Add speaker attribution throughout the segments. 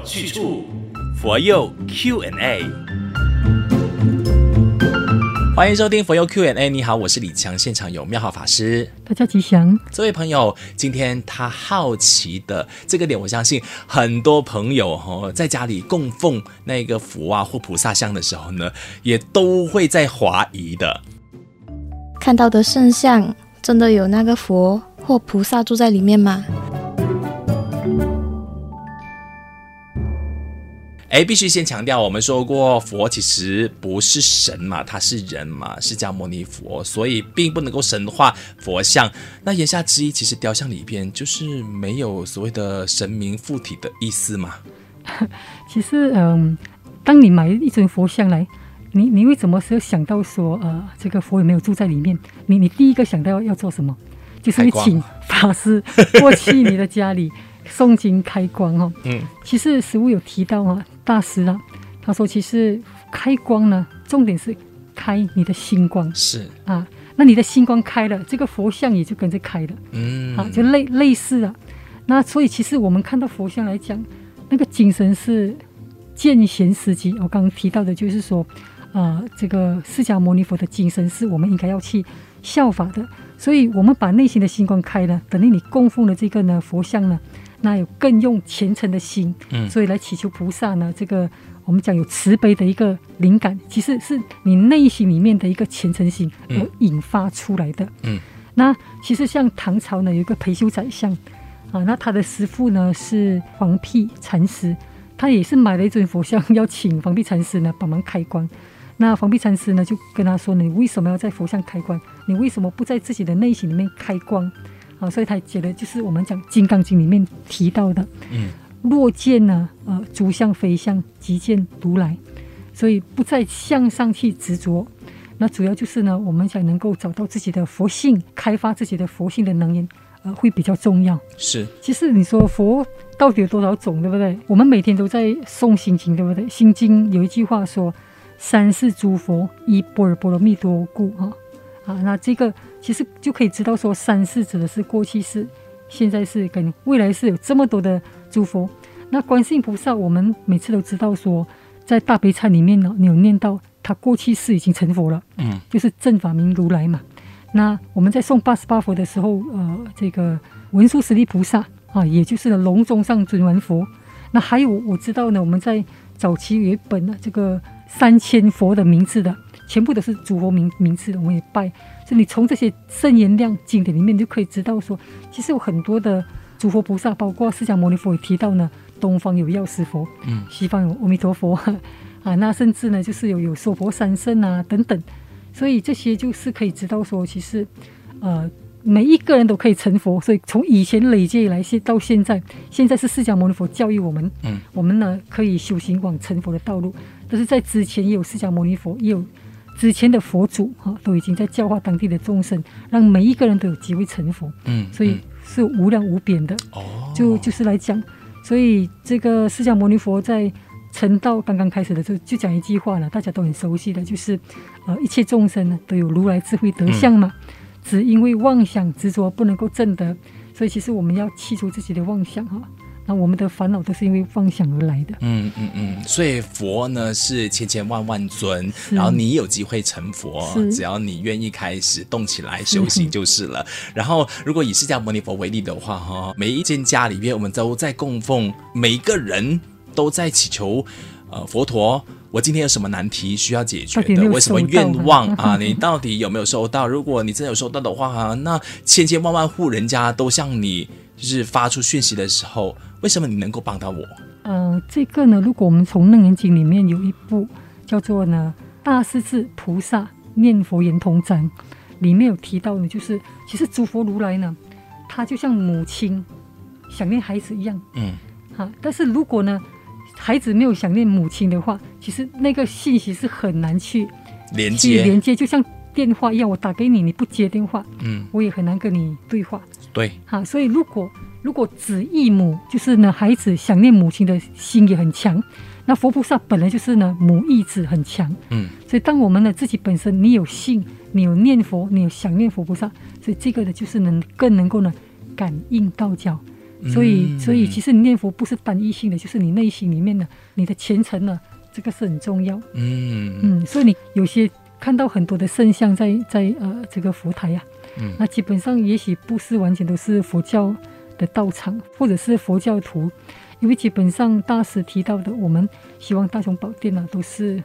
Speaker 1: 有去处，佛佑 Q&A。欢迎收听佛佑 Q&A。你好，我是李强，现场有妙好法师。
Speaker 2: 大家吉祥。
Speaker 1: 这位朋友，今天他好奇的这个点，我相信很多朋友哈，在家里供奉那个佛啊或菩萨像的时候呢，也都会在怀疑的。
Speaker 3: 看到的圣像，真的有那个佛或菩萨住在里面吗？
Speaker 1: 哎，必须先强调，我们说过佛其实不是神嘛，他是人嘛，释迦牟尼佛，所以并不能够神化佛像。那言下之意，其实雕像里边就是没有所谓的神明附体的意思嘛。
Speaker 2: 其实，嗯，当你买一尊佛像来，你你为什么是想到说，呃，这个佛有没有住在里面？你你第一个想到要要做什么？就是你请法师过去你的家里。诵经开光哦，嗯，其实实物有提到啊，大师啊，他说其实开光呢，重点是开你的心光，
Speaker 1: 是。
Speaker 2: 啊，那你的心光开了，这个佛像也就跟着开了，嗯，啊，就类类似啊，那所以其实我们看到佛像来讲，那个精神是见贤思齐，我刚刚提到的就是说，啊，这个释迦牟尼佛的精神是我们应该要去效法的，所以我们把内心的心光开了，等于你供奉的这个呢佛像呢。那有更用虔诚的心，嗯，所以来祈求菩萨呢，这个我们讲有慈悲的一个灵感，其实是你内心里面的一个虔诚心而引发出来的，嗯。那其实像唐朝呢，有一个裴修宰相啊，那他的师傅呢是黄毗禅师，他也是买了一尊佛像，要请黄毗禅师呢帮忙开光。那黄毗禅师呢就跟他说：“你为什么要在佛像开光？你为什么不在自己的内心里面开光？”啊，所以他觉得就是我们讲《金刚经》里面提到的，嗯，若见呢，呃，诸相非相，即见如来，所以不再向上去执着。那主要就是呢，我们想能够找到自己的佛性，开发自己的佛性的能源，呃，会比较重要。
Speaker 1: 是，
Speaker 2: 其实你说佛到底有多少种，对不对？我们每天都在诵心经，对不对？心经有一句话说：“三世诸佛依般若波罗蜜多故。”啊，啊，那这个。其实就可以知道说，三世指的是过去世、现在世跟未来世有这么多的诸佛。那观世音菩萨，我们每次都知道说，在大悲忏里面呢，你有念到他过去世已经成佛了，嗯，就是正法明如来嘛。那我们在诵八十八佛的时候，呃，这个文殊师利菩萨啊，也就是龙中上尊文佛。那还有我知道呢，我们在早期有一本呢，这个三千佛的名字的，全部都是诸佛名名字的，我们也拜。你从这些圣言量经典里面就可以知道说，其实有很多的诸佛菩萨，包括释迦牟尼佛也提到呢，东方有药师佛，嗯，西方有阿弥陀佛，啊，那甚至呢就是有有娑婆三圣啊等等，所以这些就是可以知道说，其实呃每一个人都可以成佛，所以从以前累积以来现到现在，现在是释迦牟尼佛教育我们，嗯，我们呢可以修行往成佛的道路，但是在之前也有释迦牟尼佛也有。之前的佛祖哈都已经在教化当地的众生，让每一个人都有机会成佛。嗯，所以是无量无边的。哦，就就是来讲，所以这个释迦牟尼佛在成道刚刚开始的时候就讲一句话了，大家都很熟悉的，就是呃一切众生呢都有如来智慧德相嘛，嗯、只因为妄想执着不能够证得，所以其实我们要去除自己的妄想哈。那我们的烦恼都是因为妄想而来的。嗯
Speaker 1: 嗯嗯，所以佛呢是千千万万尊，然后你有机会成佛，只要你愿意开始动起来修行就是了。然后如果以释迦牟尼佛为例的话，哈，每一间家里面我们都在供奉，每一个人都在祈求，呃，佛陀，我今天有什么难题需要解决的？为什么愿望啊？你到底有没有收到？如果你真的有收到的话，哈，那千千万万户人家都向你就是发出讯息的时候。为什么你能够帮到我？
Speaker 2: 呃，这个呢，如果我们从《楞严经》里面有一部叫做呢《大势至菩萨念佛圆通章》，里面有提到呢，就是其实诸佛如来呢，他就像母亲想念孩子一样，嗯，好。但是如果呢，孩子没有想念母亲的话，其实那个信息是很难去
Speaker 1: 连接，
Speaker 2: 连接就像电话一样，我打给你，你不接电话，嗯，我也很难跟你对话，
Speaker 1: 对，
Speaker 2: 好。所以如果如果子忆母，就是呢，孩子想念母亲的心也很强。那佛菩萨本来就是呢，母忆子很强。嗯，所以当我们呢自己本身你有信，你有念佛，你有想念佛菩萨，所以这个呢就是能更能够呢感应道教。所以，所以其实你念佛不是单一性的，就是你内心里面的你的虔诚呢，这个是很重要。
Speaker 1: 嗯
Speaker 2: 嗯，所以你有些看到很多的圣像在在呃这个佛台呀、啊，嗯，那基本上也许不是完全都是佛教的道场或者是佛教徒，因为基本上大师提到的，我们希望大雄宝殿呢都是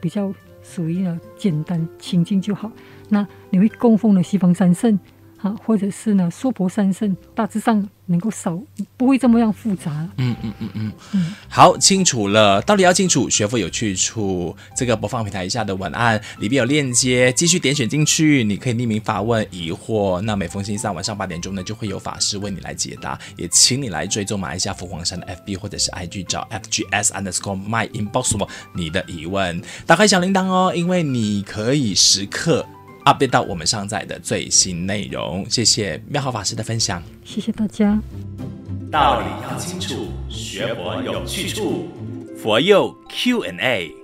Speaker 2: 比较属于呢简单清净就好。那你会供奉的西方三圣。啊，或者是呢，娑婆三圣大致上能够少，不会这么样复杂。
Speaker 1: 嗯嗯嗯嗯嗯，好清楚了，道理要清楚，学佛有去处。这个播放平台以下的文案里边有链接，继续点选进去，你可以匿名发问疑惑。那每逢星期三晚上八点钟呢，就会有法师为你来解答。也请你来追踪马来西亚佛光山的 FB 或者是 IG 找 FGS underscore my inbox 你的疑问，打开小铃铛哦，因为你可以时刻。Update 到我们上载的最新内容，谢谢妙好法师的分享，
Speaker 2: 谢谢大家。
Speaker 1: 道理要清楚，学佛有去处，佛佑 Q&A。